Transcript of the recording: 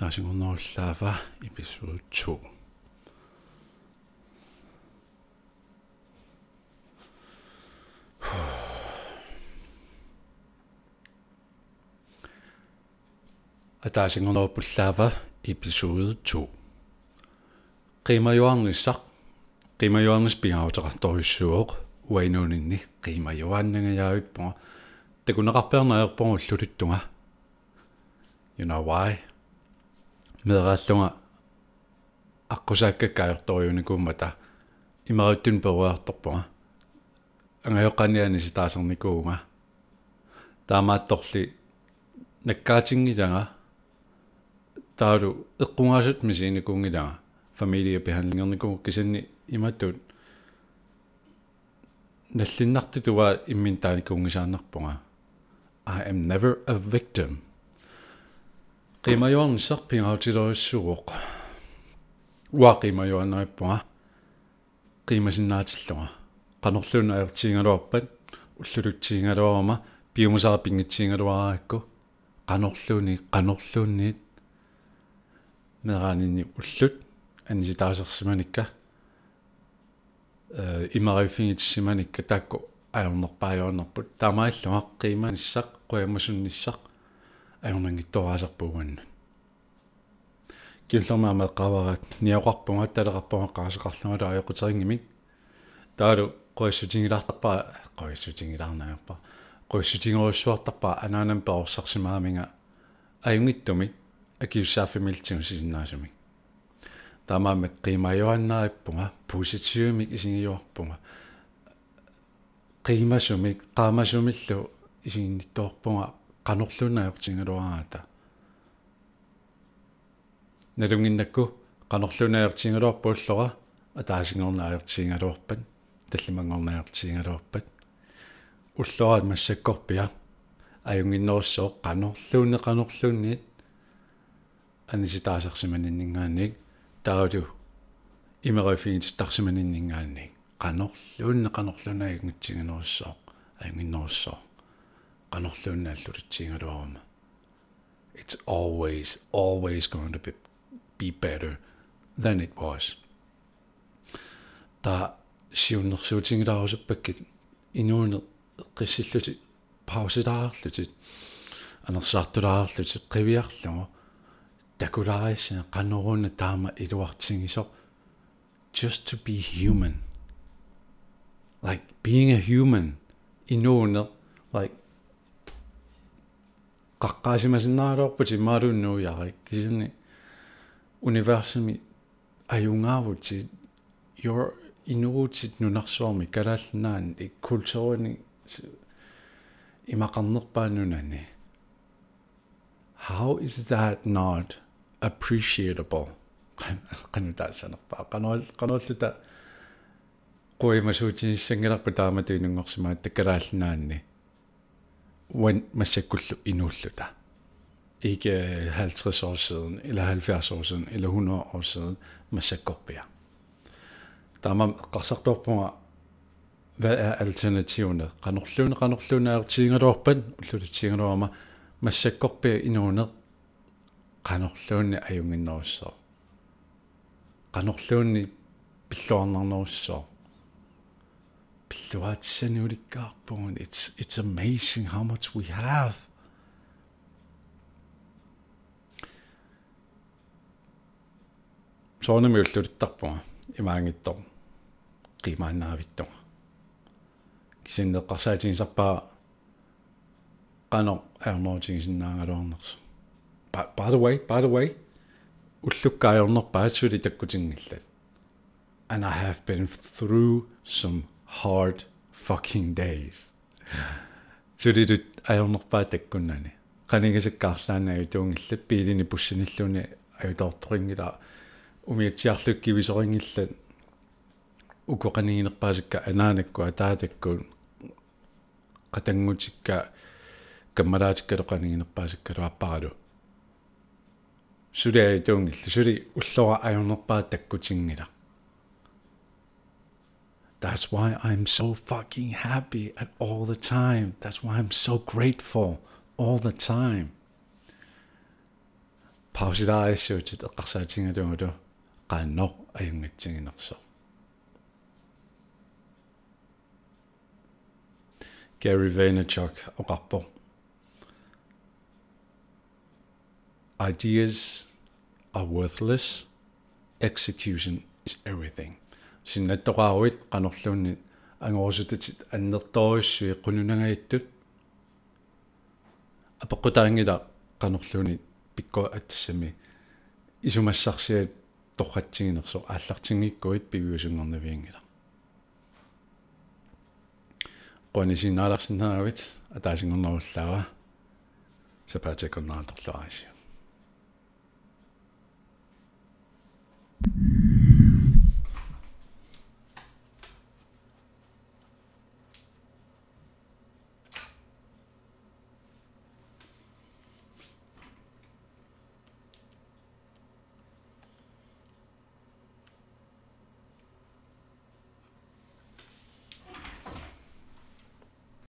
Darshingunolava, episode 2. Adarsingunobullava, episode 2. Qima Johannisaq, Qima Johannis biautaqartorissuoq, uainuuninni Qima Johanningajaavippunga takuneqarpeernaerpunga ullututtunga. You know why? Meeraallunga аққусааккаккаajortoriunikuummata имеруттун перуарторпуга ангаёққаниани ситаасерникууга таамаатторли наккаатингилага таалу эққунгаасут мисиникуунгилага фамилиаbehandlingерникуу кисанни иматтут наллиннартутуа иммин тааникуунгисаарнарпунга I am never a victim qimajornissarpingautilerissuuq уа qimajornaippunga qimasinnaatillunga qanorluuna ajortiingaluarpat уллулутсиингалуарама пиумусаа пингитсиингалуараакку qanorluuni qanorluunniit мераанинни уллут аниситаасерсиманикка э имарафингитсиманикка таакку аернерпаажорнерпут таамааллуа qimaniссақ quyamassunniссақ ajornangittoraasarpuugannu киллэрмаама qavarat ниақарпунга талеқарпунга qaasеқарлугала аёқутерингимик таалу qoissutiнгилартарпаа qoissutiнгилаарнаагаппа qoissutiнгоруссуартарпаа анаанам перорсарсимааминга аюнгиттумик акиуссааффимилтигу сисиннаасумик таамаамак qimajorannaaippunga positiivimik isingiyuarpunga qimасумик qaamасумиллу isingittoorpunga qanorlunaajortingaluaraata налунгиннакку qanorlunaajortingaluarpuullora атаасингорнааajortingaluарпат таллимангорнааajortingaluарпат уллораат массаккорпиа аюнгиннеруссоо qanorluune qanorluunniit аниситаасарсиманиннингаанник таалу имерифигит тарсиманиннингаанник qanorluunne аюнгиннеруссоо qanorluunnaallulitsingaluaruma it's always always going to be be better than it was та сиуннэрсуутингилаарусуппаккит инууне qissилluti pausitaarlutit анерсаартулаарлути qivиарлугу такулаариссина qannoruunna таама илуартингисо just to be human like being a human инууне like qaqqaasimasinnaaloorputi maaluunnuuyarik kisini universumi ajungaavути your inuutit nunarsuarmi kalaalnaan ikkulturini imaqarnerpaanunani how is that not appreciable? Qanu taassanerpaa qanool qanoolluta quimasuutinissangilarpu taamatuinunngorsimaat takkalaalnaanni when massakkullu inuulluta ikke øh, 50 år siden, eller 70 år siden, eller 100 år siden, massakkorpia. Der er man qassartorpunga hvad er alternativerne? Qanorluuna qanorluuna er tiingaluarpan, ullutiingaluarma massakkorpia inuuneq qanorluunni it's it's amazing how much we have. soonami ullulittarpunga imaangittor qiimaannaavittunga kisinneqqarsaatigisarpaa qano aernoortigisinnaangaluarnersu by the way by the way ullukkaajornerpaatsuuli takkutingillat and i have been through some hard fucking days. Sulilut ajornerpaa takkunnani qanigisakkaarlaanagi tuungillat piilini pussinilluuni ajutaortoringila umiatsiarlukkivisoringillat ukоqaniginerpaasakka anaanakku ataatakkuun qatangutikka каммалаатиккалоqaniginerpaasakkalu аппаралу сулиай туунгилла сули уллора ajornerpaa takkutiнгила That's why I'm so fucking happy at all the time. That's why I'm so grateful all the time. Pausitaaissuutit eqqarsaatinngalugudu qaannoq ajungatsiginerso. Gary Vaynerchuk oh, oqarpo. Ideas are worthless. Execution is everything. Синнаттоqaaruit qanorluunni ангорусутит аннерторуссуи qununangaittut апеққутаангила qanorluuni пикко атсами. Исумассарсиат торратсигинерсо ааллартингиккуит пивиусунгорнавиангила qonisinnaalарсинаавит атаасингорнеруллаава сапаатакорнааторлуараси